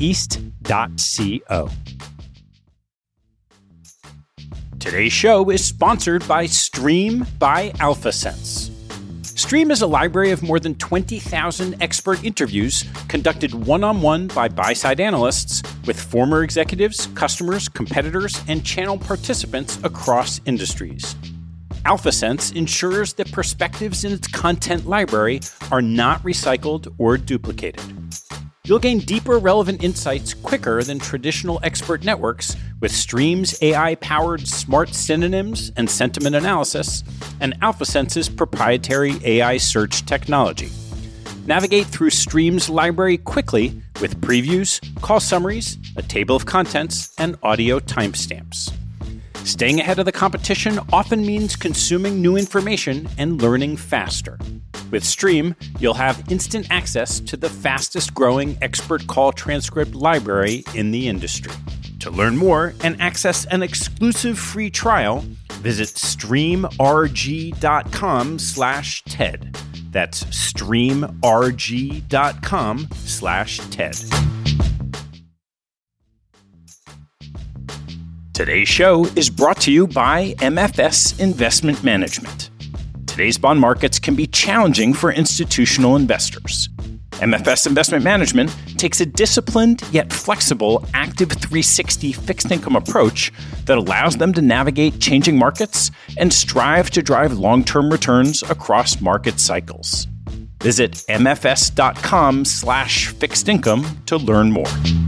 east.co. Today's show is sponsored by Stream by AlphaSense. Stream is a library of more than 20,000 expert interviews conducted one on one by buy side analysts with former executives, customers, competitors, and channel participants across industries. AlphaSense ensures that perspectives in its content library are not recycled or duplicated. You'll gain deeper, relevant insights quicker than traditional expert networks with Stream's AI powered smart synonyms and sentiment analysis, and AlphaSense's proprietary AI search technology. Navigate through Stream's library quickly with previews, call summaries, a table of contents, and audio timestamps. Staying ahead of the competition often means consuming new information and learning faster. With Stream, you'll have instant access to the fastest growing expert call transcript library in the industry. To learn more and access an exclusive free trial, visit streamrg.com slash TED. That's streamrg.com slash TED. Today's show is brought to you by MFS Investment Management. Today's bond markets can be challenging for institutional investors. MFS Investment Management takes a disciplined yet flexible active 360 fixed income approach that allows them to navigate changing markets and strive to drive long term returns across market cycles. Visit mfs.com slash fixed income to learn more.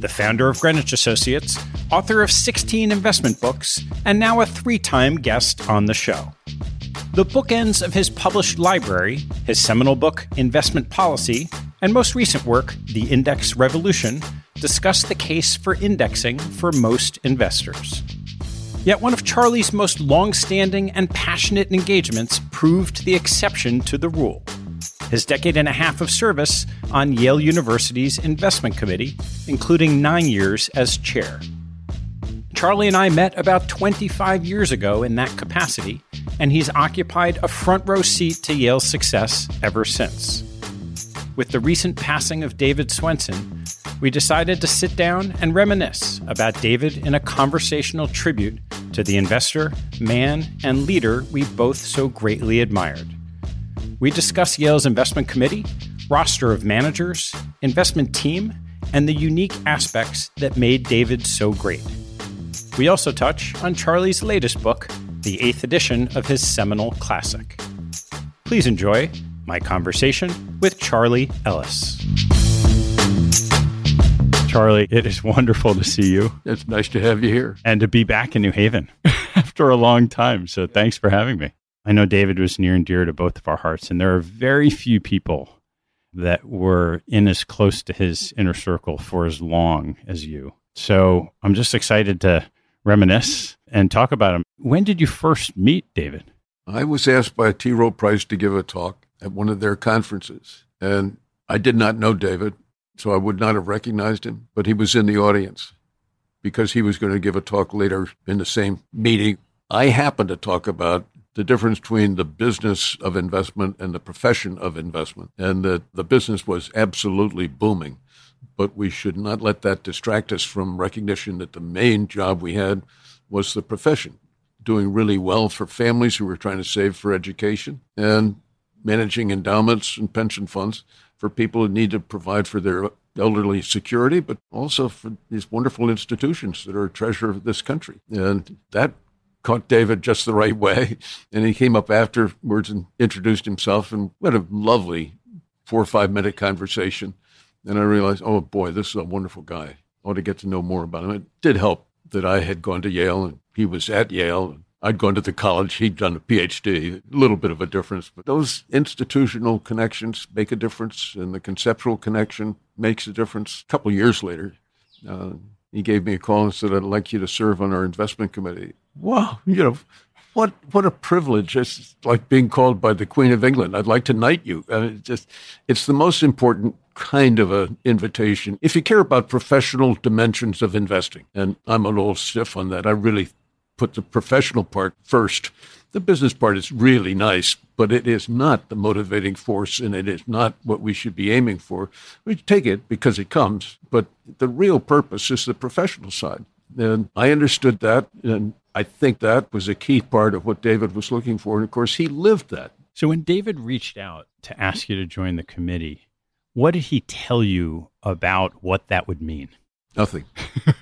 the founder of Greenwich Associates, author of 16 investment books, and now a three time guest on the show. The bookends of his published library, his seminal book, Investment Policy, and most recent work, The Index Revolution, discuss the case for indexing for most investors. Yet one of Charley's most long standing and passionate engagements proved the exception to the rule his decade and a half of service on Yale University's investment committee, including nine years as chair. Charley and I met about 25 years ago in that capacity, and he's occupied a front row seat to Yale's success ever since. With the recent passing of David Swensen, we decided to sit down and reminisce about David in a conversational tribute to the investor, man, and leader we both so greatly admired. We discuss Yale's investment committee, roster of managers, investment team, and the unique aspects that made David so great. We also touch on Charley's latest book, the eighth edition of his seminal classic. Please enjoy my conversation with Charley Ellis. Charley, it is wonderful to see you. It's nice to have you here. And to be back in New Haven after a long time. So thanks for having me. I know David was near and dear to both of our hearts, and there are very few people that were in as close to his inner circle for as long as you. So I'm just excited to reminisce and talk about him. When did you first meet David? I was asked by T. Rowe Price to give a talk at one of their conferences, and I did not know David, so I would not have recognized him, but he was in the audience because he was going to give a talk later in the same meeting. I happened to talk about the difference between the business of investment and the profession of investment, and that the business was absolutely booming. But we should not let that distract us from recognition that the main job we had was the profession, doing really well for families who were trying to save for education and managing endowments and pension funds for people who need to provide for their elderly security, but also for these wonderful institutions that are a treasure of this country. And that caught David just the right way. And he came up afterwards and introduced himself, and what a lovely four or five minute conversation. And I realized, oh boy, this is a wonderful guy. I ought to get to know more about him. It did help that I had gone to Yale and he was at Yale. I'd gone to the college, he'd done a PhD, a little bit of a difference. But those institutional connections make a difference, and the conceptual connection makes a difference. A couple years later, uh, he gave me a call and said, I'd like you to serve on our investment committee wow, you know, what what a privilege! It's like being called by the Queen of England. I'd like to knight you. I mean, just it's the most important kind of an invitation if you care about professional dimensions of investing. And I'm an old stiff on that. I really put the professional part first. The business part is really nice, but it is not the motivating force, and it is not what we should be aiming for. We take it because it comes, but the real purpose is the professional side. And I understood that, and I think that was a key part of what David was looking for. And of course, he lived that. So when David reached out to ask you to join the committee, what did he tell you about what that would mean? Nothing.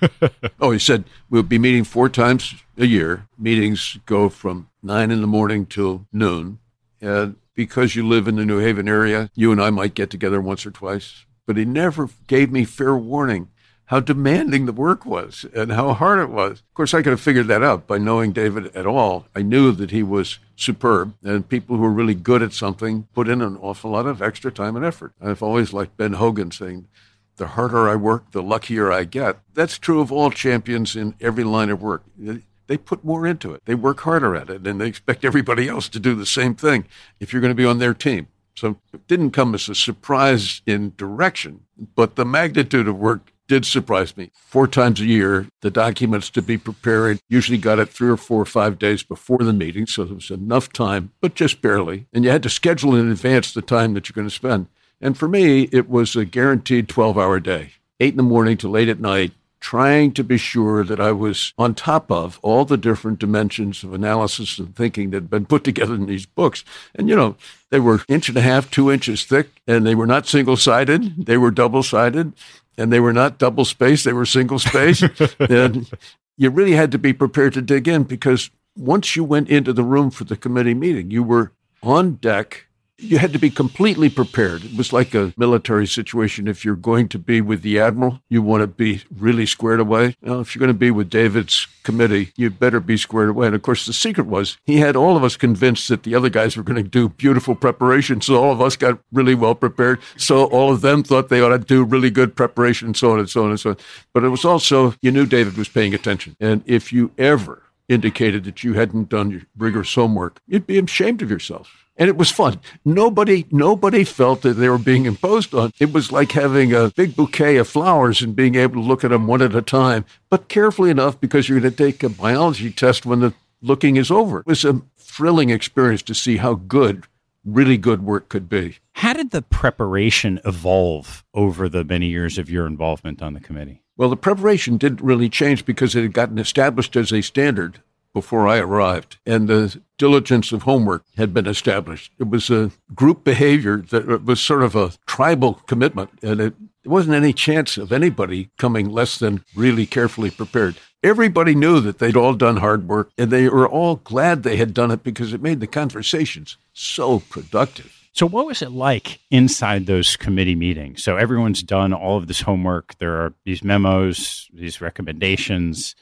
oh, he said we'll be meeting four times a year. Meetings go from nine in the morning till noon. And because you live in the New Haven area, you and I might get together once or twice. But he never gave me fair warning how demanding the work was and how hard it was. Of course, I could have figured that out by knowing David at all. I knew that he was superb, and people who are really good at something put in an awful lot of extra time and effort. I've always liked Ben Hogan saying, the harder I work, the luckier I get. That's true of all champions in every line of work. They put more into it. They work harder at it, and they expect everybody else to do the same thing if you're going to be on their team. So it didn't come as a surprise in direction, but the magnitude of work did surprise me. Four times a year, the documents to be prepared usually got it three or four or five days before the meeting, so there was enough time, but just barely. And you had to schedule in advance the time that you're going to spend. And for me, it was a guaranteed 12 hour day, eight in the morning to late at night, trying to be sure that I was on top of all the different dimensions of analysis and thinking that had been put together in these books. And, you know, they were inch and a half, two inches thick, and they were not single sided, they were double sided and they were not double spaced, they were single spaced. and you really had to be prepared to dig in because once you went into the room for the committee meeting, you were on deck you had to be completely prepared. It was like a military situation. If you're going to be with the admiral, you want to be really squared away. If you're going to be with David's committee, you better be squared away. And of course, the secret was he had all of us convinced that the other guys were going to do beautiful preparation. So all of us got really well prepared. So all of them thought they ought to do really good preparation and so on and so on and so on. But it was also, you knew David was paying attention. And if you ever indicated that you hadn't done your rigorous homework, you'd be ashamed of yourself and it was fun. Nobody, nobody felt that they were being imposed on. It was like having a big bouquet of flowers and being able to look at them one at a time, but carefully enough because you're going to take a biology test when the looking is over. It was a thrilling experience to see how good, really good work could be. How did the preparation evolve over the many years of your involvement on the committee? Well, the preparation didn't really change because it had gotten established as a standard before I arrived, and the diligence of homework had been established. It was a group behavior that was sort of a tribal commitment, and it, there wasn't any chance of anybody coming less than really carefully prepared. Everybody knew that they'd all done hard work, and they were all glad they had done it because it made the conversations so productive. So, what was it like inside those committee meetings? So, everyone's done all of this homework. There are these memos, these recommendations.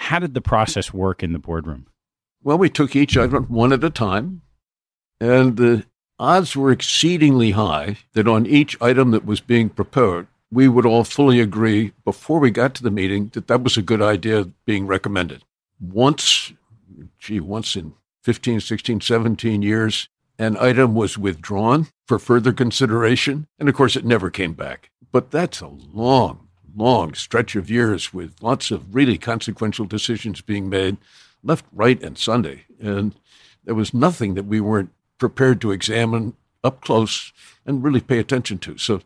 How did the process work in the boardroom? Well, we took each item one at a time, and the odds were exceedingly high that on each item that was being proposed, we would all fully agree before we got to the meeting that that was a good idea being recommended. Once, gee, once in 15, 16, 17 years, an item was withdrawn for further consideration. And of course, it never came back. But that's a long, long stretch of years with lots of really consequential decisions being made left, right, and Sunday. And there was nothing that we weren't prepared to examine up close and really pay attention to. So,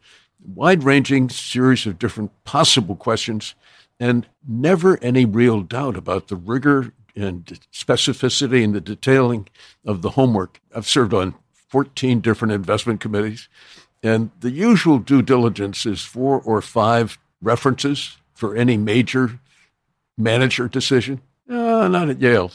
wide ranging series of different possible questions and never any real doubt about the rigor and specificity and the detailing of the homework. I've served on 14 different investment committees, and the usual due diligence is four or five references for any major manager decision. Uh, not at Yale.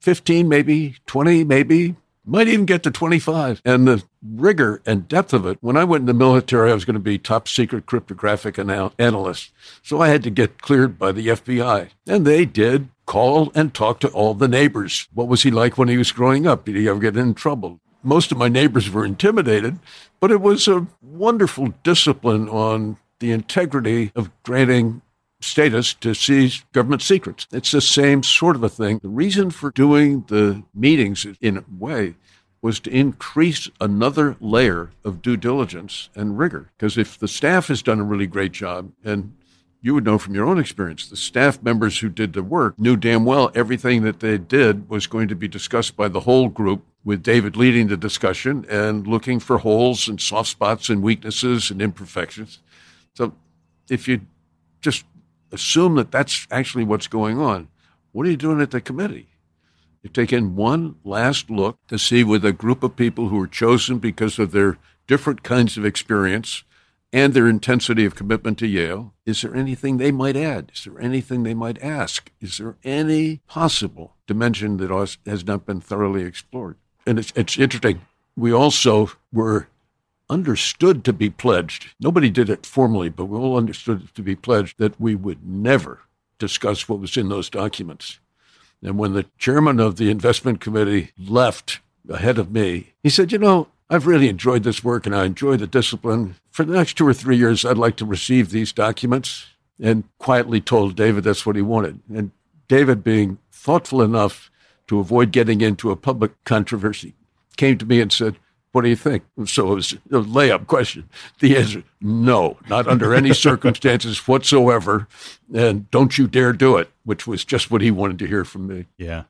15, maybe, 20, maybe, might even get to 25. And the rigor and depth of it, when I went in the military, I was going to be top secret cryptographic anal- analyst. So I had to get cleared by the FBI. And they did call and talk to all the neighbors. What was he like when he was growing up? Did he ever get in trouble? Most of my neighbors were intimidated, but it was a wonderful discipline on the integrity of granting status to seize government secrets. It's the same sort of a thing. The reason for doing the meetings in a way was to increase another layer of due diligence and rigor. Because if the staff has done a really great job, and you would know from your own experience, the staff members who did the work knew damn well everything that they did was going to be discussed by the whole group, with David leading the discussion and looking for holes and soft spots and weaknesses and imperfections. So if you just assume that that's actually what's going on. What are you doing at the committee? You take in one last look to see with a group of people who are chosen because of their different kinds of experience and their intensity of commitment to Yale, is there anything they might add? Is there anything they might ask? Is there any possible dimension that has not been thoroughly explored? And it's, it's interesting. We also were understood to be pledged. Nobody did it formally, but we all understood it to be pledged that we would never discuss what was in those documents. And when the chairman of the investment committee left ahead of me, he said, You know, I've really enjoyed this work and I enjoy the discipline. For the next two or three years, I'd like to receive these documents. And quietly told David that's what he wanted. And David, being thoughtful enough to avoid getting into a public controversy, came to me and said, what do you think? So it was a layup question. The answer, no, not under any circumstances whatsoever. And don't you dare do it, which was just what he wanted to hear from me. Yeah.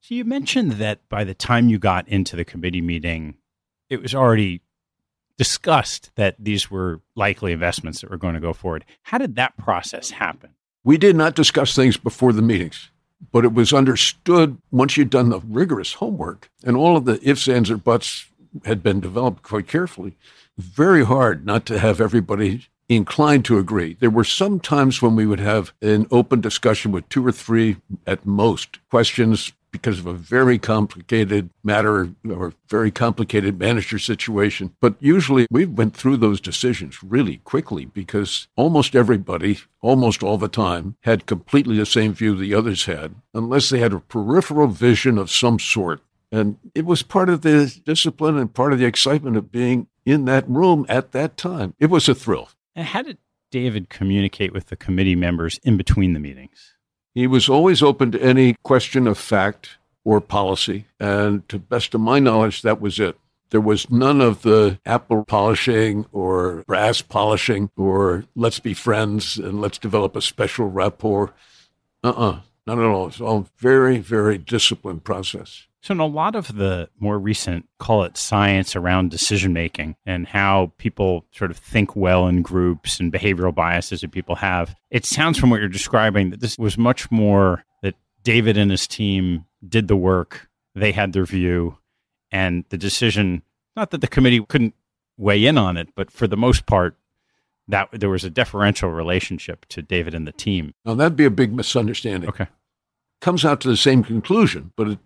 So you mentioned that by the time you got into the committee meeting, it was already discussed that these were likely investments that were going to go forward. How did that process happen? We did not discuss things before the meetings but it was understood once you'd done the rigorous homework and all of the ifs, ands, or buts had been developed quite carefully. Very hard not to have everybody inclined to agree. There were some times when we would have an open discussion with two or three at most questions because of a very complicated matter or very complicated manager situation. But usually we went through those decisions really quickly because almost everybody, almost all the time, had completely the same view the others had, unless they had a peripheral vision of some sort and it was part of the discipline and part of the excitement of being in that room at that time. It was a thrill. And how did David communicate with the committee members in between the meetings? He was always open to any question of fact or policy. And to best of my knowledge, that was it. There was none of the apple polishing or brass polishing or let's be friends and let's develop a special rapport. Uh uh-uh, uh, not at all. It's all very, very disciplined process. So, in a lot of the more recent, call it science around decision making and how people sort of think well in groups and behavioral biases that people have, it sounds from what you're describing that this was much more that David and his team did the work, they had their view, and the decision, not that the committee couldn't weigh in on it, but for the most part, that there was a deferential relationship to David and the team. Now, that'd be a big misunderstanding. Okay. Comes out to the same conclusion, but it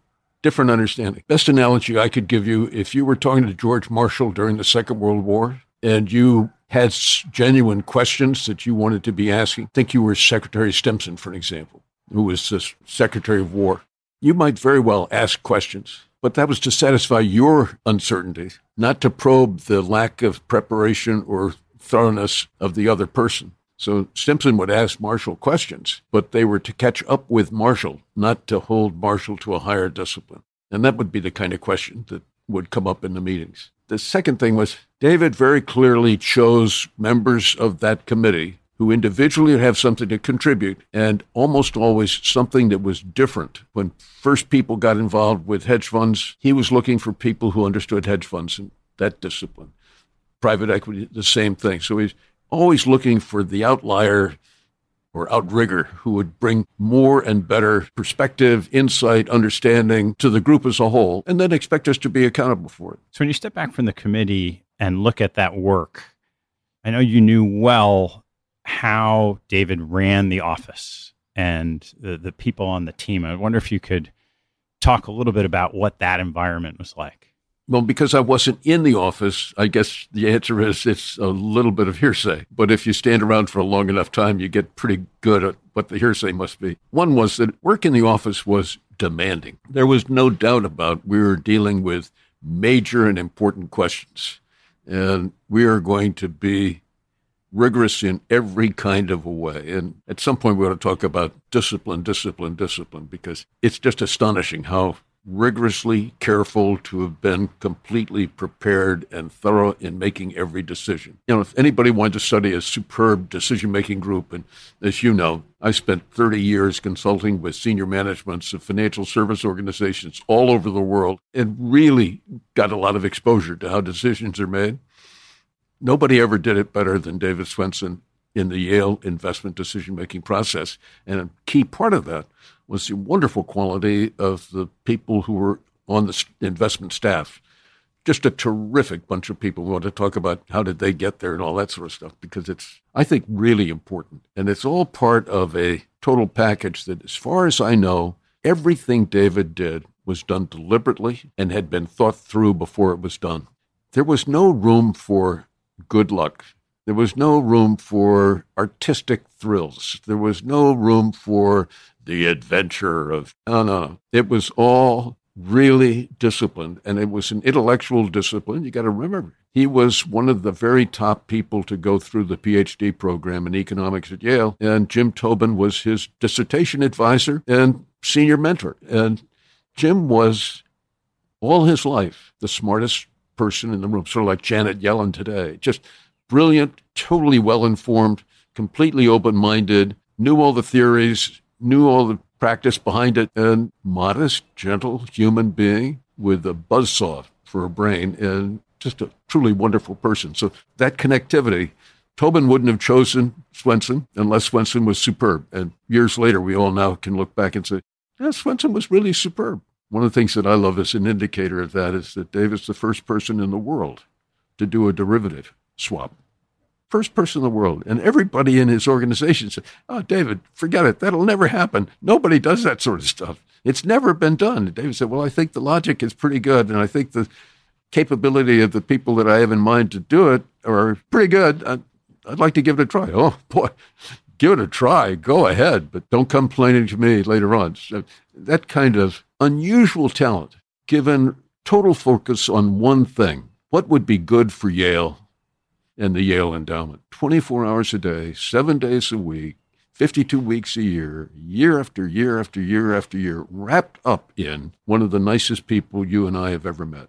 different understanding. Best analogy I could give you if you were talking to George Marshall during the Second World War and you had genuine questions that you wanted to be asking, think you were Secretary Stimson, for an example, who was the Secretary of War. You might very well ask questions, but that was to satisfy your uncertainty, not to probe the lack of preparation or thoroughness of the other person. So Stimson would ask Marshall questions, but they were to catch up with Marshall, not to hold Marshall to a higher discipline. And that would be the kind of question that would come up in the meetings. The second thing was David very clearly chose members of that committee who individually have something to contribute and almost always something that was different. When first people got involved with hedge funds, he was looking for people who understood hedge funds and that discipline. Private equity, the same thing. So he's always looking for the outlier or outrigger who would bring more and better perspective, insight, understanding to the group as a whole, and then expect us to be accountable for it. So when you step back from the committee and look at that work, I know you knew well how David ran the office and the, the people on the team. I wonder if you could talk a little bit about what that environment was like. Well, because I wasn't in the office, I guess the answer is it's a little bit of hearsay. But if you stand around for a long enough time, you get pretty good at what the hearsay must be. One was that work in the office was demanding. There was no doubt about we were dealing with major and important questions. And we are going to be rigorous in every kind of a way. And at some point, we want to talk about discipline, discipline, discipline, because it's just astonishing how rigorously careful to have been completely prepared and thorough in making every decision. You know, if anybody wanted to study a superb decision making group, and as you know, I spent 30 years consulting with senior managements of financial service organizations all over the world and really got a lot of exposure to how decisions are made. Nobody ever did it better than David Swensen in the Yale investment decision making process. And a key part of that was the wonderful quality of the people who were on the investment staff. Just a terrific bunch of people. We want to talk about how did they get there and all that sort of stuff because it's, I think, really important. And it's all part of a total package that, as far as I know, everything David did was done deliberately and had been thought through before it was done. There was no room for good luck. There was no room for artistic thrills. There was no room for the adventure of, no, no. It was all really disciplined, and it was an intellectual discipline. You got to remember, he was one of the very top people to go through the PhD program in economics at Yale, and Jim Tobin was his dissertation advisor and senior mentor. And Jim was all his life the smartest person in the room, sort of like Janet Yellen today. Just brilliant, totally well informed, completely open minded, knew all the theories, knew all the practice behind it, and modest, gentle human being with a buzzsaw for a brain and just a truly wonderful person. So that connectivity, Tobin wouldn't have chosen Swensen unless Swensen was superb. And years later, we all now can look back and say, yeah, Swensen was really superb. One of the things that I love as an indicator of that is that David's the first person in the world to do a derivative swap first person in the world. And everybody in his organization said, Oh, David, forget it. That'll never happen. Nobody does that sort of stuff. It's never been done. And David said, Well, I think the logic is pretty good. And I think the capability of the people that I have in mind to do it are pretty good. I'd, I'd like to give it a try. Oh, boy, give it a try. Go ahead, but don't come complaining to me later on. So that kind of unusual talent, given total focus on one thing. What would be good for Yale and the Yale Endowment. 24 hours a day, seven days a week, 52 weeks a year, year after year after year after year, wrapped up in one of the nicest people you and I have ever met.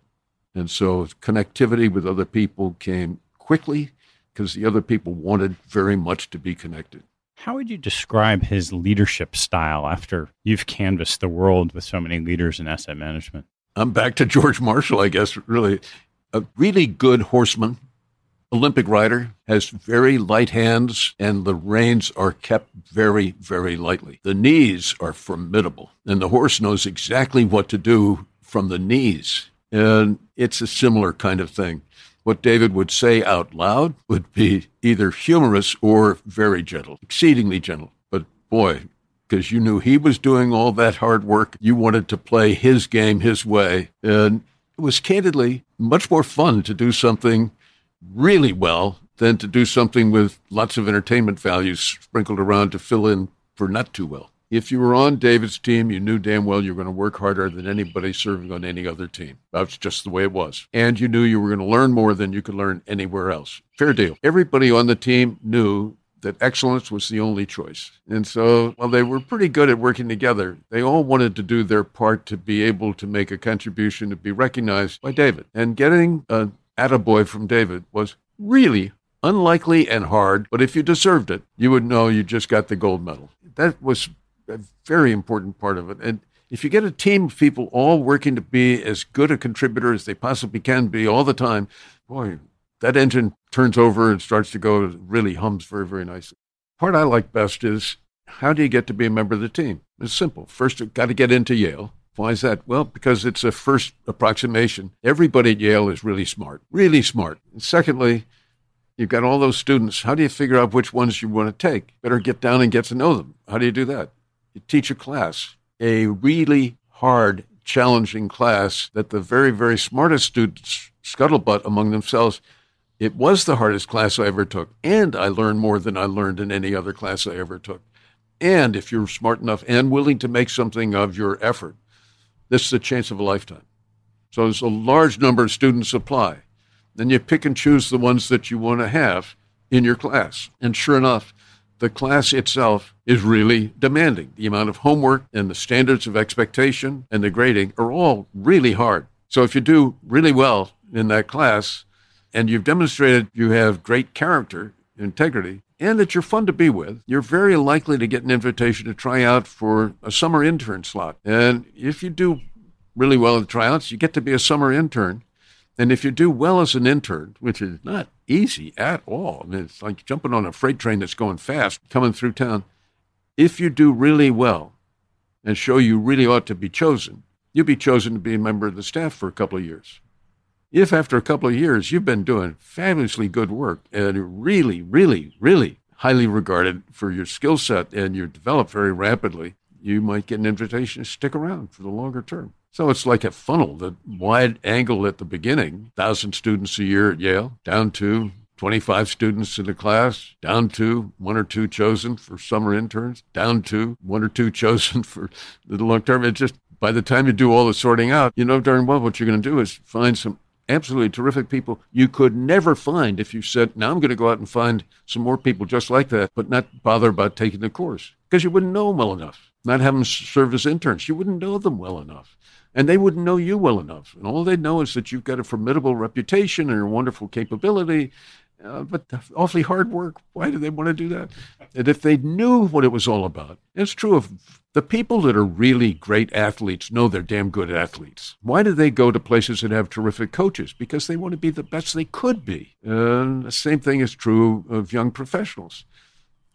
And so connectivity with other people came quickly because the other people wanted very much to be connected. How would you describe his leadership style after you've canvassed the world with so many leaders in asset management? I'm back to George Marshall, I guess, really. A really good horseman, Olympic rider has very light hands and the reins are kept very, very lightly. The knees are formidable and the horse knows exactly what to do from the knees. And it's a similar kind of thing. What David would say out loud would be either humorous or very gentle, exceedingly gentle. But boy, because you knew he was doing all that hard work. You wanted to play his game his way. And it was candidly much more fun to do something really well than to do something with lots of entertainment values sprinkled around to fill in for not too well. If you were on David's team, you knew damn well you were going to work harder than anybody serving on any other team. That's just the way it was. And you knew you were going to learn more than you could learn anywhere else. Fair deal. Everybody on the team knew that excellence was the only choice. And so, while they were pretty good at working together, they all wanted to do their part to be able to make a contribution to be recognized by David. And getting an attaboy from David was really unlikely and hard, but if you deserved it, you would know you just got the gold medal. That was a very important part of it. And if you get a team of people all working to be as good a contributor as they possibly can be all the time, boy, that engine turns over and starts to go, really hums very, very nicely. Part I like best is how do you get to be a member of the team? It's simple. First, you've got to get into Yale. Why is that? Well, because it's a first approximation. Everybody at Yale is really smart, really smart. And secondly, you've got all those students. How do you figure out which ones you want to take? Better get down and get to know them. How do you do that? You teach a class, a really hard, challenging class that the very, very smartest students scuttlebutt among themselves it was the hardest class I ever took, and I learned more than I learned in any other class I ever took. And if you're smart enough and willing to make something of your effort, this is a chance of a lifetime. So there's a large number of students apply. Then you pick and choose the ones that you want to have in your class. And sure enough, the class itself is really demanding. The amount of homework and the standards of expectation and the grading are all really hard. So if you do really well in that class, and you've demonstrated you have great character, integrity, and that you're fun to be with, you're very likely to get an invitation to try out for a summer intern slot. And if you do really well in the tryouts, you get to be a summer intern. And if you do well as an intern, which is not easy at all, I mean, it's like jumping on a freight train that's going fast coming through town. If you do really well and show you really ought to be chosen, you'll be chosen to be a member of the staff for a couple of years if after a couple of years you've been doing fabulously good work and really, really, really highly regarded for your skill set and you're developed very rapidly, you might get an invitation to stick around for the longer term. So it's like a funnel, the wide angle at the beginning, 1,000 students a year at Yale, down to 25 students in the class, down to one or two chosen for summer interns, down to one or two chosen for the long term. It just, by the time you do all the sorting out, you know darn well what you're going to do is find some absolutely terrific people you could never find if you said, now I'm going to go out and find some more people just like that, but not bother about taking the course because you wouldn't know them well enough. Not have them serve as interns. You wouldn't know them well enough. And they wouldn't know you well enough. And all they'd know is that you've got a formidable reputation and a wonderful capability, uh, but awfully hard work. Why do they want to do that? And if they knew what it was all about, it's true of the people that are really great athletes know they're damn good athletes. Why do they go to places that have terrific coaches? Because they want to be the best they could be. And the same thing is true of young professionals.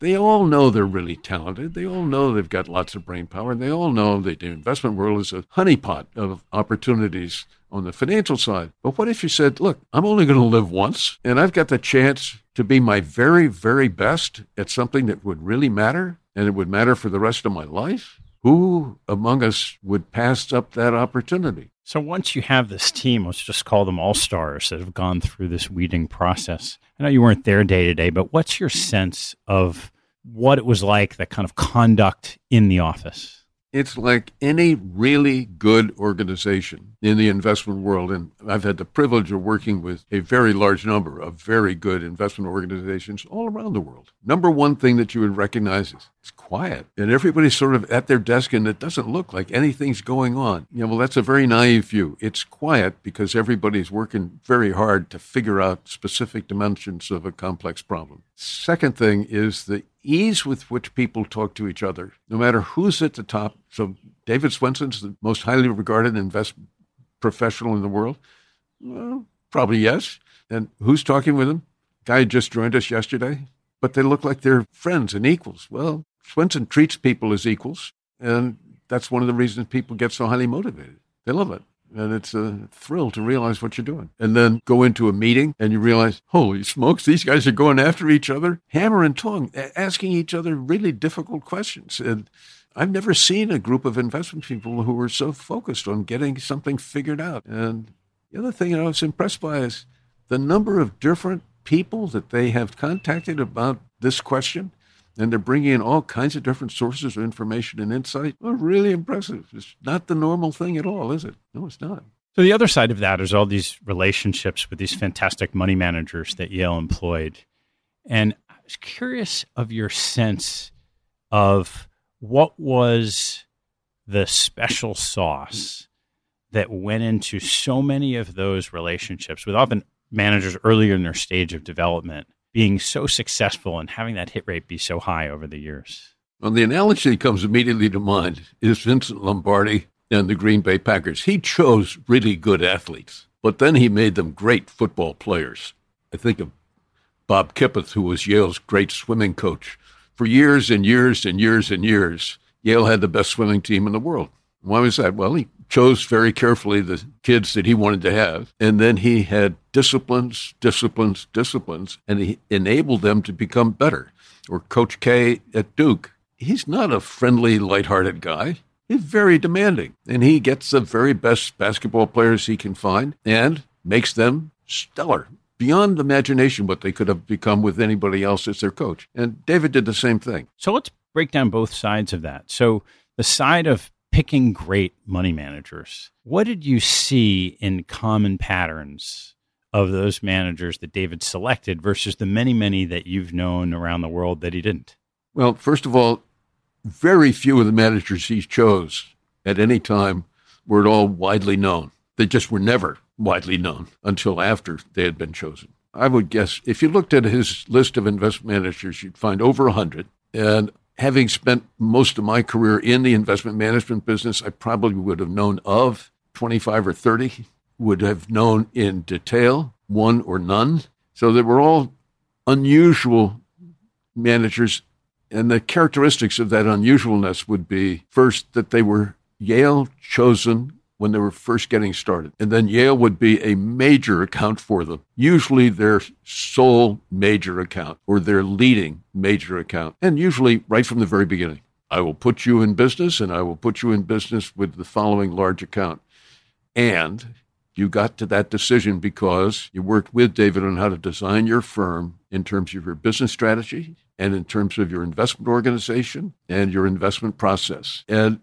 They all know they're really talented. They all know they've got lots of brain power. They all know that the investment world is a honeypot of opportunities on the financial side. But what if you said, look, I'm only going to live once and I've got the chance to be my very, very best at something that would really matter? and it would matter for the rest of my life, who among us would pass up that opportunity? So once you have this team, let's just call them all stars that have gone through this weeding process. I know you weren't there day to day, but what's your sense of what it was like, that kind of conduct in the office? It's like any really good organization in the investment world. And I've had the privilege of working with a very large number of very good investment organizations all around the world. Number one thing that you would recognize is it's quiet and everybody's sort of at their desk and it doesn't look like anything's going on. You know, well, that's a very naive view. It's quiet because everybody's working very hard to figure out specific dimensions of a complex problem. Second thing is the ease with which people talk to each other, no matter who's at the top. So David Swensen's the most highly regarded investment professional in the world. Well, probably yes. And who's talking with him? Guy just joined us yesterday, but they look like they're friends and equals. Well, Swenson treats people as equals, and that's one of the reasons people get so highly motivated. They love it. And it's a thrill to realize what you're doing. And then go into a meeting and you realize, holy smokes, these guys are going after each other, hammer and tongue, asking each other really difficult questions. And I've never seen a group of investment people who were so focused on getting something figured out. And the other thing I was impressed by is the number of different people that they have contacted about this question. And they're bringing in all kinds of different sources of information and insight. Oh, really impressive. It's not the normal thing at all, is it? No, it's not. So the other side of that is all these relationships with these fantastic money managers that Yale employed. And I was curious of your sense of what was the special sauce that went into so many of those relationships with often managers earlier in their stage of development being so successful and having that hit rate be so high over the years? Well, the analogy that comes immediately to mind is Vincent Lombardi and the Green Bay Packers. He chose really good athletes, but then he made them great football players. I think of Bob Kiphuth, who was Yale's great swimming coach. For years and years and years and years, Yale had the best swimming team in the world. Why was that? Well, he chose very carefully the kids that he wanted to have. And then he had disciplines, disciplines, disciplines, and he enabled them to become better. Or Coach K at Duke, he's not a friendly, lighthearted guy. He's very demanding. And he gets the very best basketball players he can find and makes them stellar. Beyond imagination, what they could have become with anybody else as their coach. And David did the same thing. So let's break down both sides of that. So the side of picking great money managers. What did you see in common patterns of those managers that David selected versus the many, many that you've known around the world that he didn't? Well, first of all, very few of the managers he chose at any time were at all widely known. They just were never widely known until after they had been chosen. I would guess if you looked at his list of investment managers, you'd find over 100. And having spent most of my career in the investment management business, I probably would have known of 25 or 30, would have known in detail one or none. So they were all unusual managers. And the characteristics of that unusualness would be first, that they were Yale chosen when they were first getting started. And then Yale would be a major account for them, usually their sole major account or their leading major account, and usually right from the very beginning. I will put you in business and I will put you in business with the following large account. And you got to that decision because you worked with David on how to design your firm in terms of your business strategy and in terms of your investment organization and your investment process. And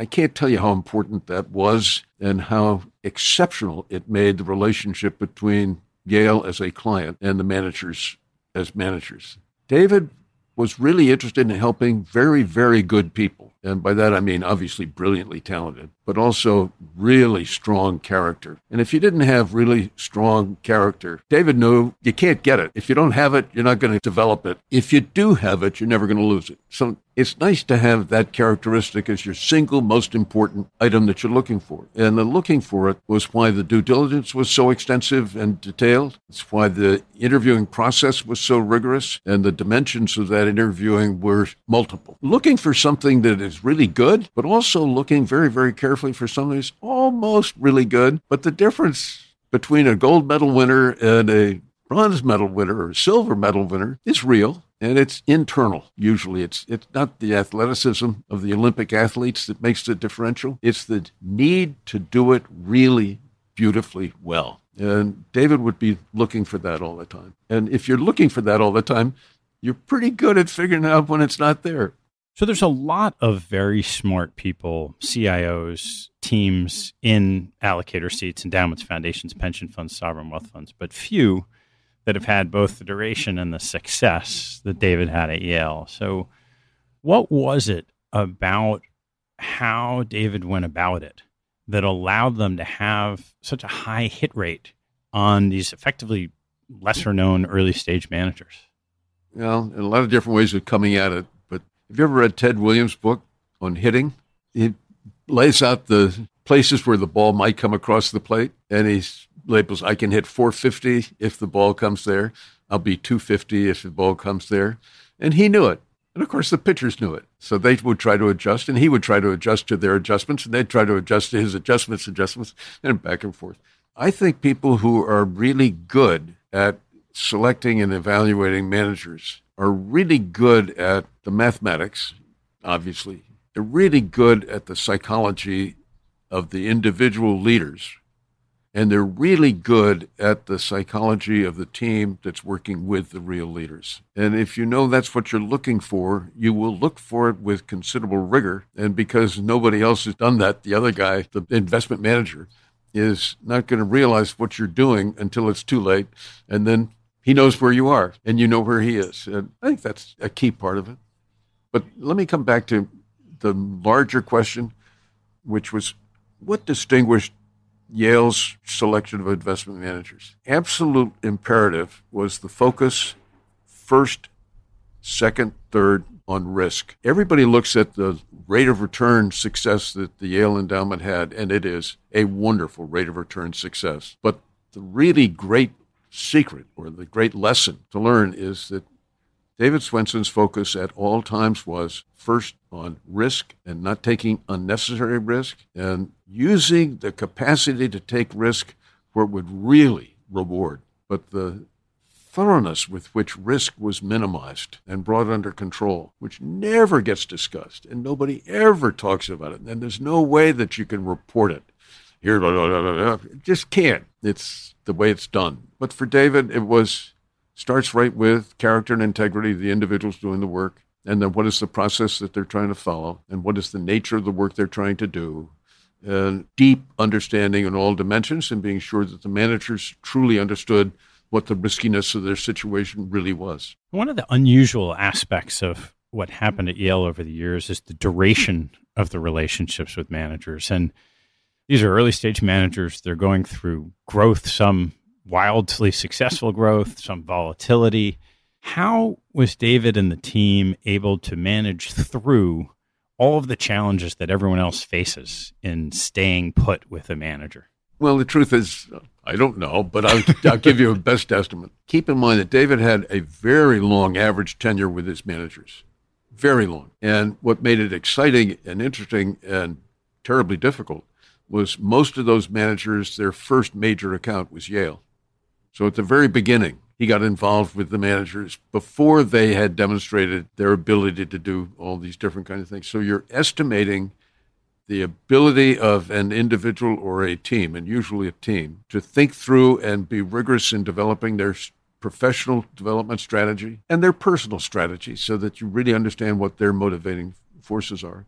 I can't tell you how important that was and how exceptional it made the relationship between Yale as a client and the managers as managers. David was really interested in helping very, very good people. And by that, I mean obviously brilliantly talented, but also really strong character. And if you didn't have really strong character, David knew you can't get it. If you don't have it, you're not going to develop it. If you do have it, you're never going to lose it. So it's nice to have that characteristic as your single most important item that you're looking for. And the looking for it was why the due diligence was so extensive and detailed. It's why the interviewing process was so rigorous and the dimensions of that interviewing were multiple. Looking for something that is really good, but also looking very, very carefully for something that's almost really good. But the difference between a gold medal winner and a bronze medal winner or a silver medal winner is real and it's internal usually. It's it's not the athleticism of the olympic athletes that makes the differential. It's the need to do it really beautifully well. And david would be looking for that all the time. And if you're looking for that all the time you're pretty good at figuring out when it's not there. So there's a lot of very smart people, CIOs, teams in allocator seats, endowments, foundations, pension funds, sovereign wealth funds, but few that have had both the duration and the success that David had at Yale. So, what was it about how David went about it that allowed them to have such a high hit rate on these effectively lesser known early stage managers? Well, a lot of different ways of coming at it. But have you ever read Ted Williams' book on hitting? He lays out the places where the ball might come across the plate, and he's labels. I can hit 450 if the ball comes there. I'll be 250 if the ball comes there. And he knew it. And of course, the pitchers knew it. So they would try to adjust, and he would try to adjust to their adjustments, and they'd try to adjust to his adjustments, adjustments, and back and forth. I think people who are really good at selecting and evaluating managers are really good at the mathematics, obviously, they're really good at the psychology of the individual leaders and they're really good at the psychology of the team that's working with the real leaders. And if you know that's what you're looking for, you will look for it with considerable rigor. And because nobody else has done that, the other guy, the investment manager, is not going to realize what you're doing until it's too late. And then he knows where you are and you know where he is. And I think that's a key part of it. But let me come back to the larger question, which was what distinguished Yale's selection of investment managers. Absolute imperative was the focus first, second, third on risk. Everybody looks at the rate of return success that the Yale endowment had, and it is a wonderful rate of return success. But the really great secret or the great lesson to learn is that David Swensen's focus at all times was first on risk and not taking unnecessary risk and using the capacity to take risk where it would really reward. But the thoroughness with which risk was minimized and brought under control, which never gets discussed and nobody ever talks about it. And there's no way that you can report it. Here, blah, blah, blah, just can't. It's the way it's done. But for David, it was starts right with character and integrity the individuals doing the work, and then what is the process that they're trying to follow, and what is the nature of the work they're trying to do, and deep understanding in all dimensions, and being sure that the managers truly understood what the riskiness of their situation really was. One of the unusual aspects of what happened at Yale over the years is the duration of the relationships with managers. And these are early stage managers. They're going through growth, some wildly successful growth, some volatility. How was David and the team able to manage through all of the challenges that everyone else faces in staying put with a manager? Well, the truth is, I don't know, but I'll, I'll give you a best estimate. Keep in mind that David had a very long average tenure with his managers, very long. And what made it exciting and interesting and terribly difficult was most of those managers, their first major account was Yale. So at the very beginning, he got involved with the managers before they had demonstrated their ability to do all these different kinds of things. So you're estimating the ability of an individual or a team, and usually a team, to think through and be rigorous in developing their professional development strategy and their personal strategy so that you really understand what their motivating forces are.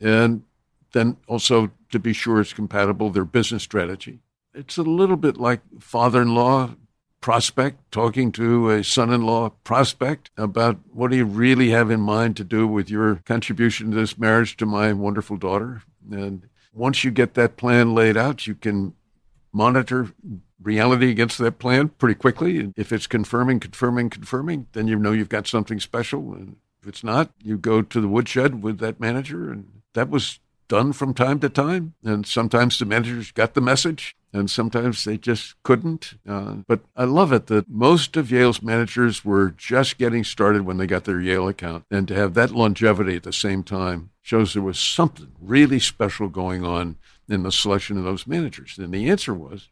And then also to be sure it's compatible, their business strategy it's a little bit like father in law prospect talking to a son in law prospect about what do you really have in mind to do with your contribution to this marriage to my wonderful daughter. And once you get that plan laid out, you can monitor reality against that plan pretty quickly. And if it's confirming, confirming, confirming, then you know you've got something special. And if it's not, you go to the woodshed with that manager. And that was done from time to time. And sometimes the managers got the message and sometimes they just couldn't. Uh, but I love it that most of Yale's managers were just getting started when they got their Yale account. And to have that longevity at the same time shows there was something really special going on in the selection of those managers. And the answer was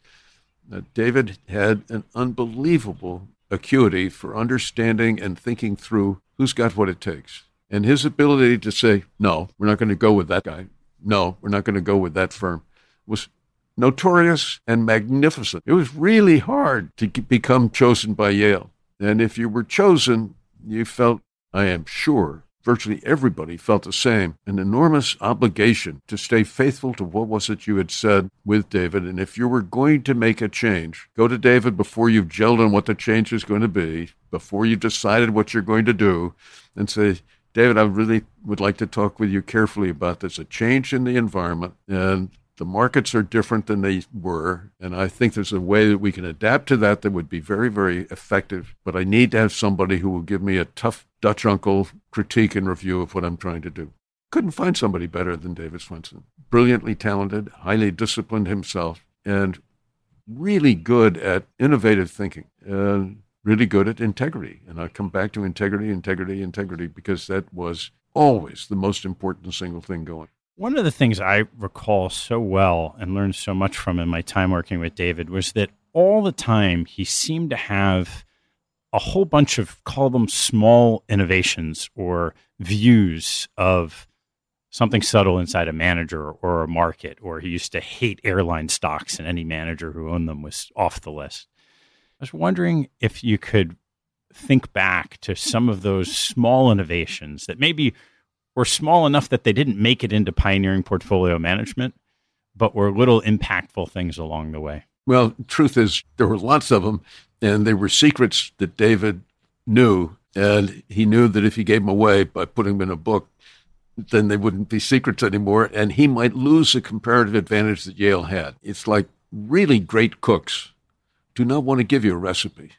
that David had an unbelievable acuity for understanding and thinking through who's got what it takes. And his ability to say, no, we're not going to go with that guy. No, we're not going to go with that firm was notorious and magnificent. It was really hard to become chosen by Yale. And if you were chosen, you felt, I am sure, virtually everybody felt the same, an enormous obligation to stay faithful to what was it you had said with David. And if you were going to make a change, go to David before you've gelled on what the change is going to be, before you've decided what you're going to do, and say, David, I really would like to talk with you carefully about this a change in the environment, and the markets are different than they were. And I think there's a way that we can adapt to that that would be very, very effective. But I need to have somebody who will give me a tough Dutch uncle critique and review of what I'm trying to do. Couldn't find somebody better than David Swensen. Brilliantly talented, highly disciplined himself, and really good at innovative thinking and really good at integrity. And I come back to integrity, integrity, integrity, because that was always the most important single thing going. One of the things I recall so well and learned so much from in my time working with David was that all the time he seemed to have a whole bunch of call them small innovations or views of something subtle inside a manager or a market, or he used to hate airline stocks and any manager who owned them was off the list. I was wondering if you could think back to some of those small innovations that maybe were small enough that they didn't make it into pioneering portfolio management, but were little impactful things along the way. Well, truth is, there were lots of them, and they were secrets that David knew. And he knew that if he gave them away by putting them in a book, then they wouldn't be secrets anymore, and he might lose the comparative advantage that Yale had. It's like really great cooks do not want to give you a recipe.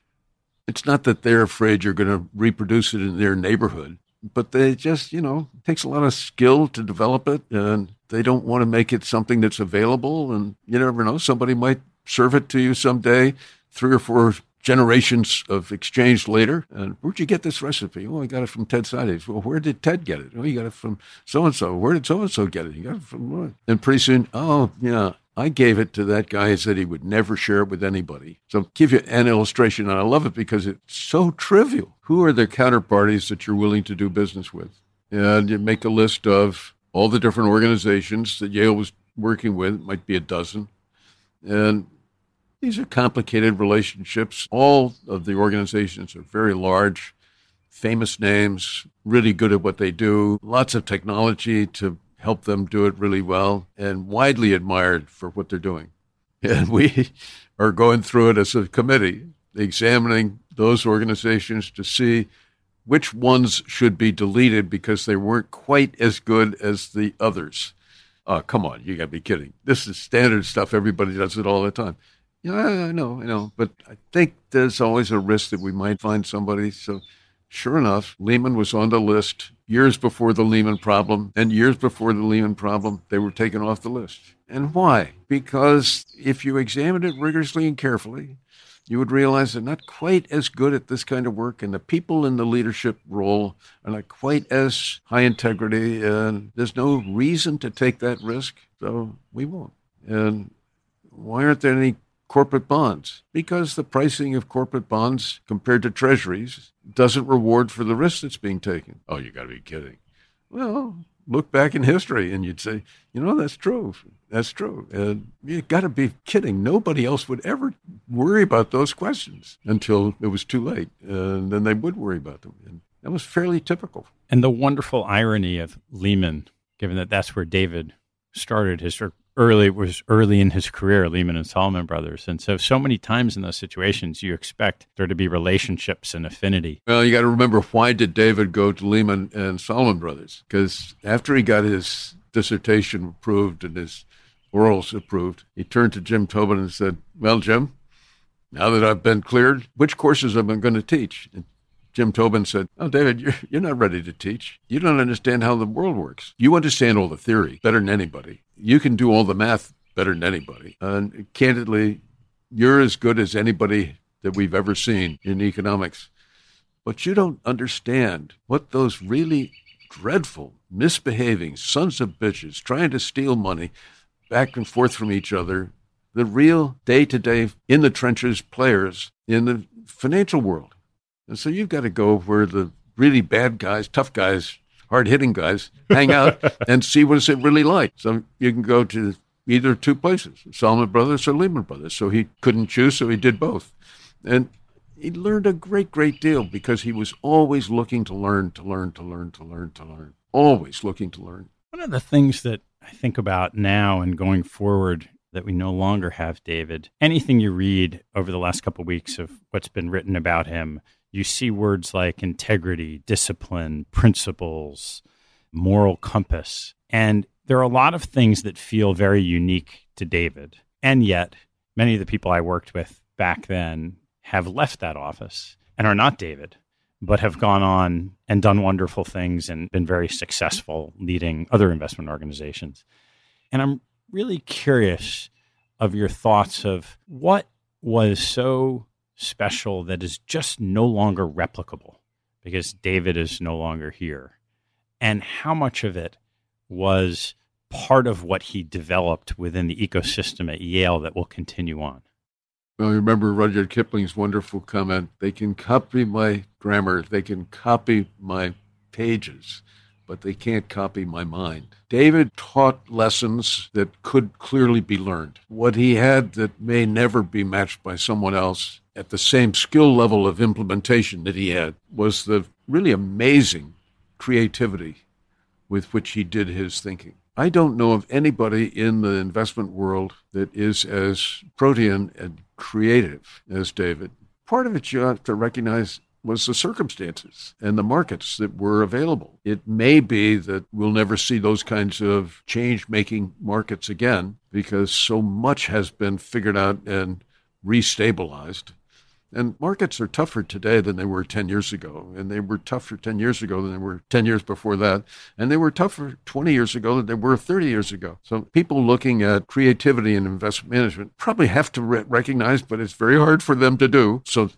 It's not that they're afraid you're going to reproduce it in their neighborhood, but they just, you know, takes a lot of skill to develop it, and they don't want to make it something that's available. And you never know, somebody might serve it to you someday, three or four generations of exchange later. And where'd you get this recipe? Oh, I got it from Ted Seides. Well, where did Ted get it? Oh, you got it from so and so. Where did so and so get it? You got it from what? And pretty soon, oh, yeah, I gave it to that guy and said he would never share it with anybody. So give you an illustration, and I love it because it's so trivial. Who are the counterparties that you're willing to do business with? And you make a list of all the different organizations that Yale was working with, it might be a dozen. And these are complicated relationships. All of the organizations are very large, famous names, really good at what they do, lots of technology to help them do it really well, and widely admired for what they're doing. And we are going through it as a committee, examining those organizations to see which ones should be deleted because they weren't quite as good as the others. Oh, come on, you got to be kidding. This is standard stuff. Everybody does it all the time. Yeah, I know, I know. But I think there's always a risk that we might find somebody. So, sure enough, Lehman was on the list years before the Lehman problem. And years before the Lehman problem, they were taken off the list. And why? Because if you examined it rigorously and carefully, you would realize they're not quite as good at this kind of work, and the people in the leadership role are not quite as high integrity, and there's no reason to take that risk, so we won't. And why aren't there any corporate bonds because the pricing of corporate bonds compared to treasuries doesn't reward for the risk that's being taken. Oh, you got to be kidding. Well, look back in history and you'd say, you know, that's true. That's true. And you got to be kidding. Nobody else would ever worry about those questions until it was too late. And then they would worry about them. And that was fairly typical. And the wonderful irony of Lehman, given that that's where David started his er, early was early in his career, Lehman and Salomon Brothers, and so so many times in those situations you expect there to be relationships and affinity. Well, you got to remember why did David go to Lehman and Salomon Brothers? Because after he got his dissertation approved and his orals approved, he turned to Jim Tobin and said, "Well, Jim." Now that I've been cleared, which courses am I going to teach? And Jim Tobin said, Oh, David, you're, you're not ready to teach. You don't understand how the world works. You understand all the theory better than anybody. You can do all the math better than anybody. And candidly, you're as good as anybody that we've ever seen in economics. But you don't understand what those really dreadful, misbehaving sons of bitches trying to steal money back and forth from each other, the real day to day in the trenches players in the financial world. And so you've got to go where the really bad guys, tough guys, hard hitting guys hang out and see what is it really like. So you can go to either two places, Salomon Brothers or Lehman Brothers. So he couldn't choose, so he did both. And he learned a great, great deal because he was always looking to learn, to learn, to learn, to learn, to learn. Always looking to learn. One of the things that I think about now and going forward that we no longer have David. Anything you read over the last couple of weeks of what's been written about him, you see words like integrity, discipline, principles, moral compass. And there are a lot of things that feel very unique to David. And yet, many of the people I worked with back then have left that office and are not David, but have gone on and done wonderful things and been very successful leading other investment organizations. And I'm really curious of your thoughts of what was so special that is just no longer replicable because David is no longer here, and how much of it was part of what he developed within the ecosystem at Yale that will continue on. Well, remember Rudyard Kipling's wonderful comment they can copy my grammar, they can copy my pages, but they can't copy my mind. David taught lessons that could clearly be learned. What he had that may never be matched by someone else at the same skill level of implementation that he had was the really amazing creativity with which he did his thinking. I don't know of anybody in the investment world that is as protean and creative as David. Part of it you have to recognize was the circumstances and the markets that were available. It may be that we'll never see those kinds of change making markets again because so much has been figured out and restabilized and markets are tougher today than they were 10 years ago. And they were tougher 10 years ago than they were 10 years before that. And they were tougher 20 years ago than they were 30 years ago. So people looking at creativity and investment management probably have to re- recognize, but it's very hard for them to do. So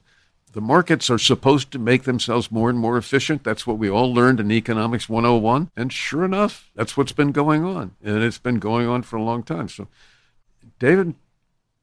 the markets are supposed to make themselves more and more efficient. That's what we all learned in Economics 101. And sure enough, that's what's been going on. And it's been going on for a long time. So David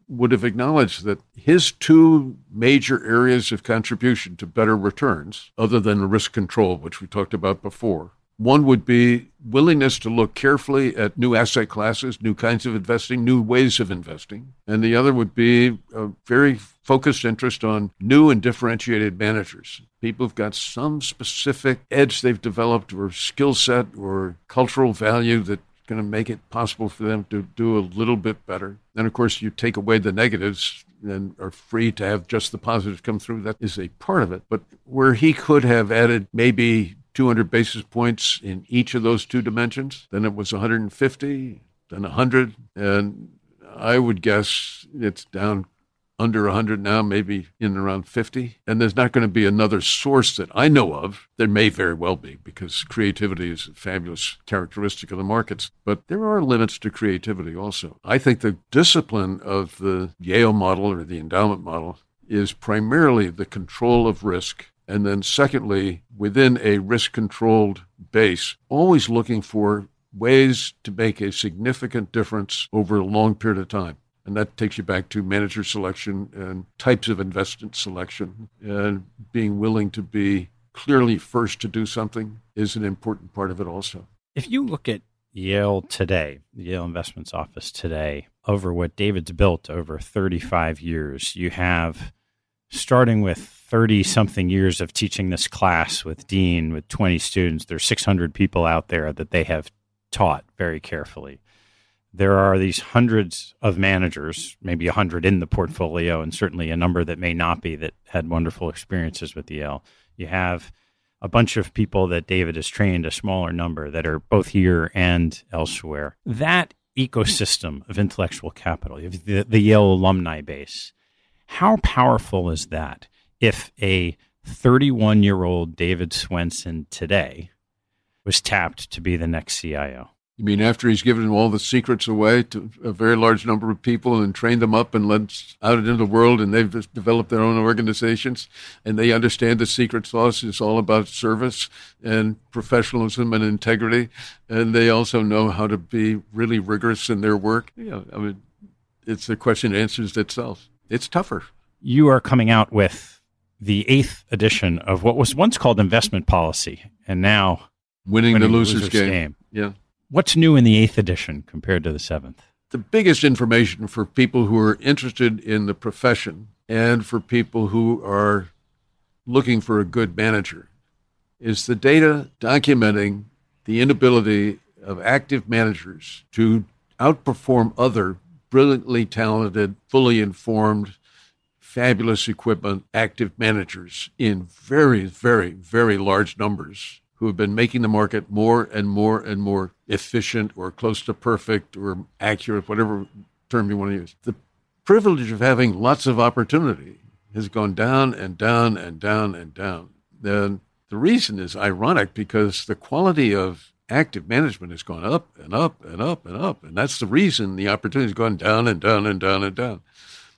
would have acknowledged that his two major areas of contribution to better returns, other than risk control, which we talked about before, one would be willingness to look carefully at new asset classes, new kinds of investing, new ways of investing. And the other would be a very focused interest on new and differentiated managers. People who've got some specific edge they've developed or skill set or cultural value that going to make it possible for them to do a little bit better. And of course, you take away the negatives and are free to have just the positives come through. That is a part of it. But where he could have added maybe 200 basis points in each of those two dimensions, then it was 150, then 100. And I would guess it's down under 100 now, maybe in around 50. And there's not going to be another source that I know of. There may very well be because creativity is a fabulous characteristic of the markets, but there are limits to creativity also. I think the discipline of the Yale model or the endowment model is primarily the control of risk. And then, secondly, within a risk controlled base, always looking for ways to make a significant difference over a long period of time. And that takes you back to manager selection and types of investment selection. And being willing to be clearly first to do something is an important part of it also. If you look at Yale today, the Yale Investments Office today, over what David's built over 35 years, you have starting with 30 something years of teaching this class with Dean with 20 students, there's 600 people out there that they have taught very carefully there are these hundreds of managers, maybe a hundred in the portfolio, and certainly a number that may not be that had wonderful experiences with Yale. You have a bunch of people that David has trained, a smaller number that are both here and elsewhere. That ecosystem of intellectual capital, the, the Yale alumni base, how powerful is that if a 31 year old David Swensen today was tapped to be the next CIO? You mean after he's given all the secrets away to a very large number of people and trained them up and led out into the world and they've developed their own organizations and they understand the secret sauce is all about service and professionalism and integrity and they also know how to be really rigorous in their work. Yeah, I mean, it's a question that answers itself. It's tougher. You are coming out with the eighth edition of what was once called investment policy and now winning, winning the loser's, loser's game. game. Yeah. What's new in the eighth edition compared to the seventh? The biggest information for people who are interested in the profession and for people who are looking for a good manager is the data documenting the inability of active managers to outperform other brilliantly talented, fully informed, fabulous equipment active managers in very, very, very large numbers who have been making the market more and more and more efficient or close to perfect or accurate, whatever term you want to use. The privilege of having lots of opportunity has gone down and down and down and down. Then the reason is ironic because the quality of active management has gone up and up and up and up. And that's the reason the opportunity has gone down and down and down and down.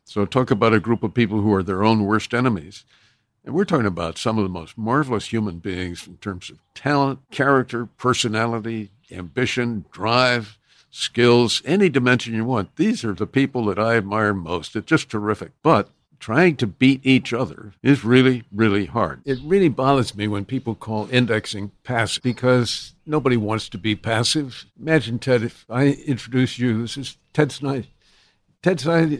So talk about a group of people who are their own worst enemies. And we're talking about some of the most marvelous human beings in terms of talent, character, personality, ambition, drive, skills, any dimension you want. These are the people that I admire most. It's just terrific. But trying to beat each other is really, really hard. It really bothers me when people call indexing passive because nobody wants to be passive. Imagine, Ted, if I introduce you, this is Ted Snyder. Ted Snyder,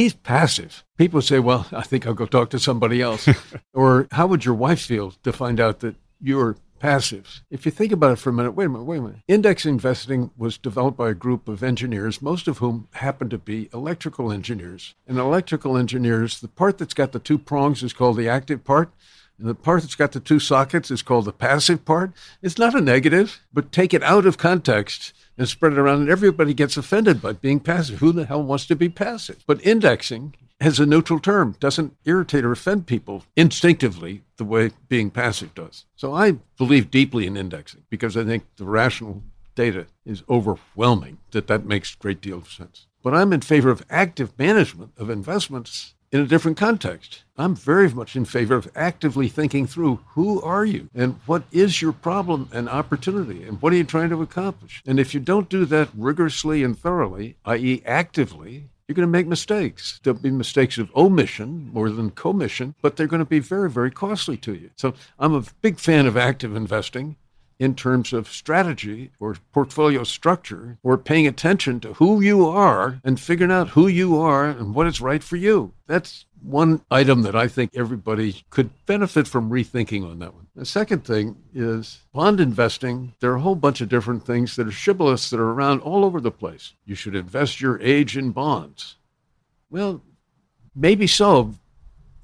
he's passive. People say, well, I think I'll go talk to somebody else. or how would your wife feel to find out that you're passive? If you think about it for a minute, wait a minute, wait a minute. Index investing was developed by a group of engineers, most of whom happen to be electrical engineers. And electrical engineers, the part that's got the two prongs is called the active part. And the part that's got the two sockets is called the passive part. It's not a negative, but take it out of context and spread it around, and everybody gets offended by being passive. Who the hell wants to be passive? But indexing has a neutral term, doesn't irritate or offend people instinctively the way being passive does. So I believe deeply in indexing because I think the rational data is overwhelming that that makes a great deal of sense. But I'm in favor of active management of investments in a different context. I'm very much in favor of actively thinking through who are you and what is your problem and opportunity and what are you trying to accomplish. And if you don't do that rigorously and thoroughly, i.e., actively, you're going to make mistakes. There'll be mistakes of omission more than commission, but they're going to be very, very costly to you. So I'm a big fan of active investing in terms of strategy or portfolio structure or paying attention to who you are and figuring out who you are and what is right for you. That's one item that I think everybody could benefit from rethinking on that one. The second thing is bond investing. There are a whole bunch of different things that are shibboleths that are around all over the place. You should invest your age in bonds. Well, maybe so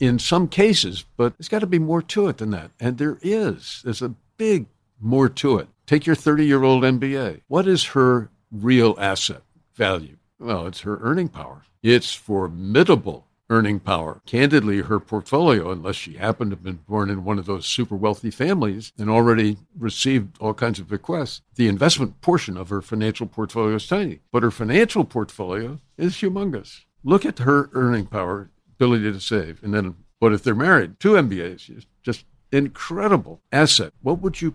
in some cases, but there's got to be more to it than that. And there is. There's a big more to it. Take your 30 year old MBA. What is her real asset value? Well, it's her earning power. It's formidable earning power. Candidly, her portfolio, unless she happened to have been born in one of those super wealthy families and already received all kinds of bequests, the investment portion of her financial portfolio is tiny. But her financial portfolio is humongous. Look at her earning power, ability to save. And then, what if they're married? Two MBAs, just incredible asset. What would you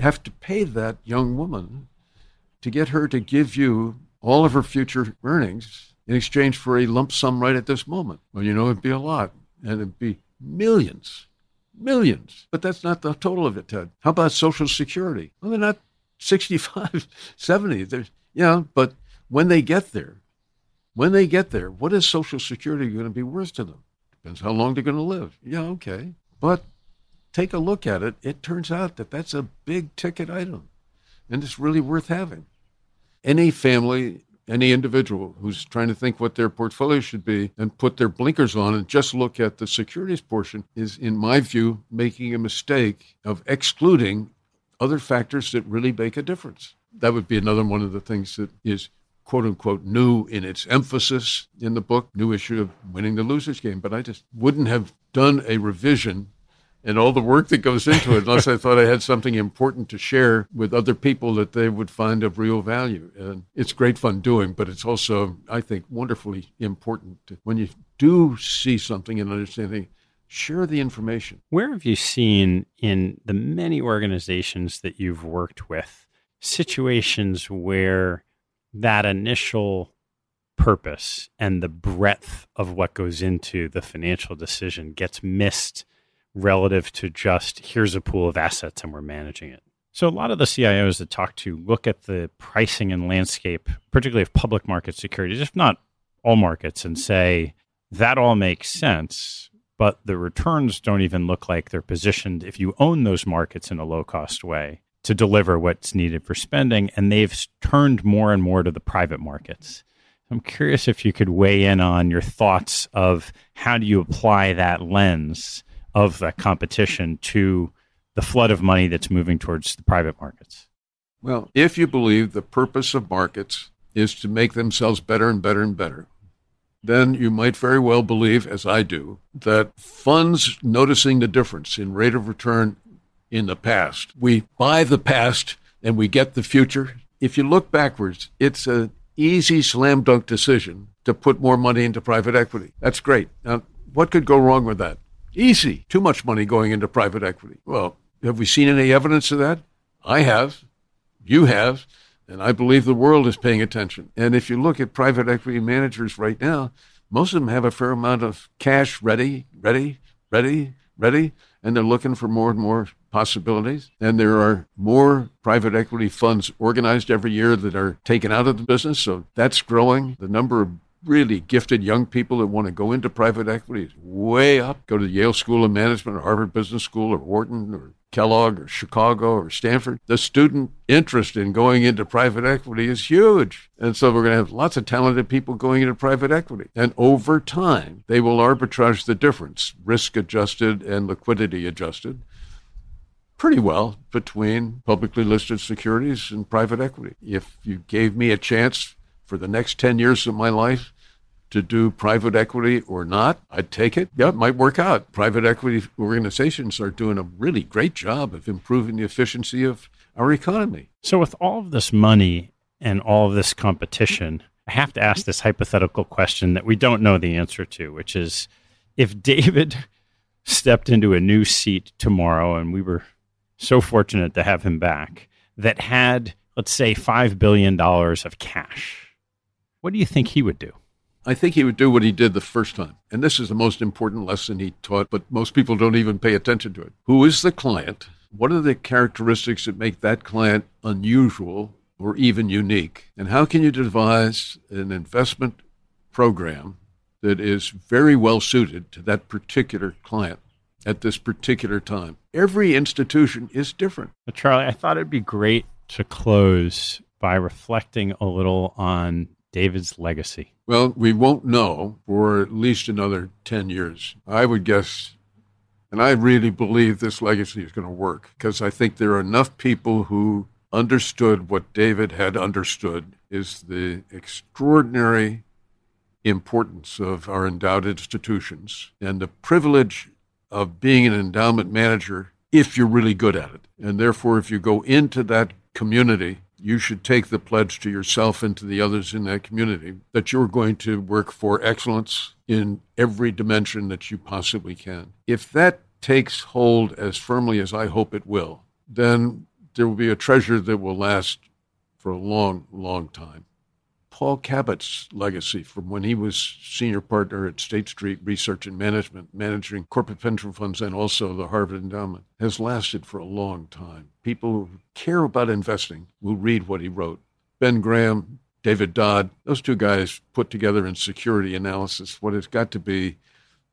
have to pay that young woman to get her to give you all of her future earnings in exchange for a lump sum right at this moment. Well, you know, it'd be a lot, and it'd be millions, millions. But that's not the total of it, Ted. How about Social Security? Well, they're not 65, 70. They're, yeah, but when they get there, when they get there, what is Social Security going to be worth to them? Depends how long they're going to live. Yeah, okay. But take a look at it. It turns out that that's a big ticket item, and it's really worth having. Any family any individual who's trying to think what their portfolio should be and put their blinkers on and just look at the securities portion is, in my view, making a mistake of excluding other factors that really make a difference. That would be another one of the things that is quote unquote new in its emphasis in the book, new issue of winning the losers game. But I just wouldn't have done a revision and all the work that goes into it unless I thought I had something important to share with other people that they would find of real value. And it's great fun doing, but it's also, I think, wonderfully important to, when you do see something and understanding. Share the information. Where have you seen in the many organizations that you've worked with situations where that initial purpose and the breadth of what goes into the financial decision gets missed relative to just here's a pool of assets and we're managing it. So, a lot of the CIOs that talk to look at the pricing and landscape, particularly of public market securities, if not all markets, and say that all makes sense, but the returns don't even look like they're positioned if you own those markets in a low cost way to deliver what's needed for spending. And they've turned more and more to the private markets. I'm curious if you could weigh in on your thoughts of how do you apply that lens of that competition to the flood of money that's moving towards the private markets? Well, if you believe the purpose of markets is to make themselves better and better and better, then you might very well believe, as I do, that funds noticing the difference in rate of return in the past, we buy the past and we get the future. If you look backwards, it's an easy slam dunk decision to put more money into private equity. That's great. Now, what could go wrong with that? Easy. Too much money going into private equity. Well, have we seen any evidence of that? I have. You have. And I believe the world is paying attention. And if you look at private equity managers right now, Most of them have a fair amount of cash ready, ready, ready, ready, and they're looking for more and more possibilities. And there are more private equity funds organized every year that are taken out of the business. So that's growing. The number of really gifted young people that want to go into private equity is way up. Go to the Yale School of Management or Harvard Business School or Wharton or Kellogg or Chicago or Stanford. The student interest in going into private equity is huge. And so we're going to have lots of talented people going into private equity. And over time, they will arbitrage the difference, risk adjusted and liquidity adjusted, pretty well between publicly listed securities and private equity. If you gave me a chance for the next 10 years of my life to do private equity or not, I'd take it. Yeah, it might work out. Private equity organizations are doing a really great job of improving the efficiency of our economy. So, with all of this money and all of this competition, I have to ask this hypothetical question that we don't know the answer to, which is if David stepped into a new seat tomorrow and we were so fortunate to have him back that had, let's say, $5 billion of cash what do you think he would do? I think he would do what he did the first time. And this is the most important lesson he taught, but most people don't even pay attention to it. Who is the client? What are the characteristics that make that client unusual or even unique? And how can you devise an investment program that is very well suited to that particular client at this particular time? Every institution is different. But Charley, I thought it'd be great to close by reflecting a little on David's legacy? Well, we won't know for at least another 10 years. I would guess, and I really believe this legacy is going to work because I think there are enough people who understood what David had understood is the extraordinary importance of our endowed institutions and the privilege of being an endowment manager if you're really good at it. And therefore, if you go into that community you should take the pledge to yourself and to the others in that community that you're going to work for excellence in every dimension that you possibly can. If that takes hold as firmly as I hope it will, then there will be a treasure that will last for a long, long time. Paul Cabot's legacy from when he was senior partner at State Street Research and Management, managing corporate pension funds and also the Harvard Endowment, has lasted for a long time. People who care about investing will read what he wrote. Ben Graham, David Dodd, those two guys put together in security analysis what has got to be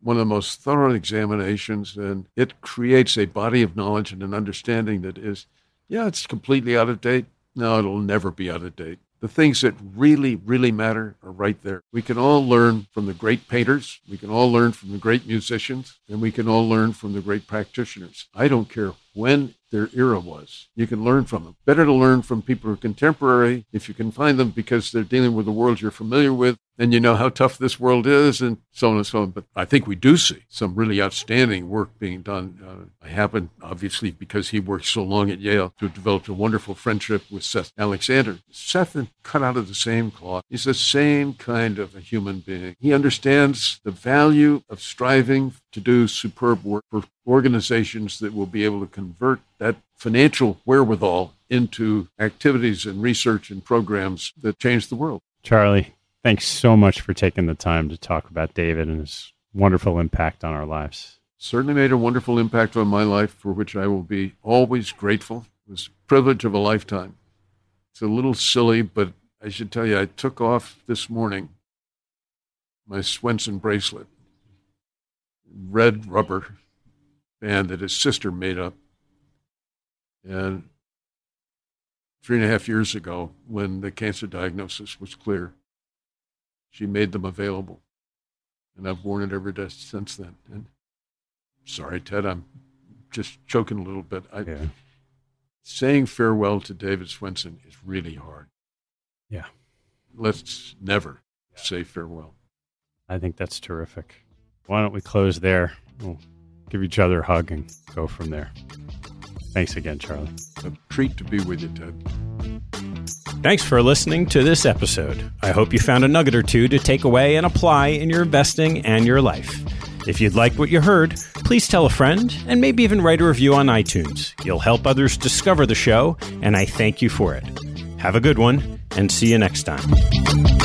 one of the most thorough examinations, and it creates a body of knowledge and an understanding that is, yeah, it's completely out of date. No, it'll never be out of date. The things that really, really matter are right there. We can all learn from the great painters, we can all learn from the great musicians, and we can all learn from the great practitioners. I don't care when their era was. You can learn from them. Better to learn from people who are contemporary if you can find them because they're dealing with the world you're familiar with and you know how tough this world is and so on and so on. But I think we do see some really outstanding work being done. Uh, I happen, obviously, because he worked so long at Yale, to have developed a wonderful friendship with Seth Alexander. Seth is cut out of the same cloth. He's the same kind of a human being. He understands the value of striving to do superb work for organizations that will be able to convert that financial wherewithal into activities and research and programs that change the world. Charley, thanks so much for taking the time to talk about David and his wonderful impact on our lives. Certainly made a wonderful impact on my life, for which I will be always grateful. It was a privilege of a lifetime. It's a little silly, but I should tell you, I took off this morning my Swensen bracelet, red rubber band that his sister made up. And three and a half years ago, when the cancer diagnosis was clear, she made them available. And I've worn it ever since then. And sorry, Ted, I'm just choking a little bit. I, yeah. Saying farewell to David Swensen is really hard. Yeah. Let's never say farewell. I think that's terrific. Why don't we close there? We'll give each other a hug and go from there. Thanks again, Charley. A treat to be with you, Ted. Thanks for listening to this episode. I hope you found a nugget or two to take away and apply in your investing and your life. If you'd like what you heard, please tell a friend and maybe even write a review on iTunes. You'll help others discover the show, and I thank you for it. Have a good one, and see you next time.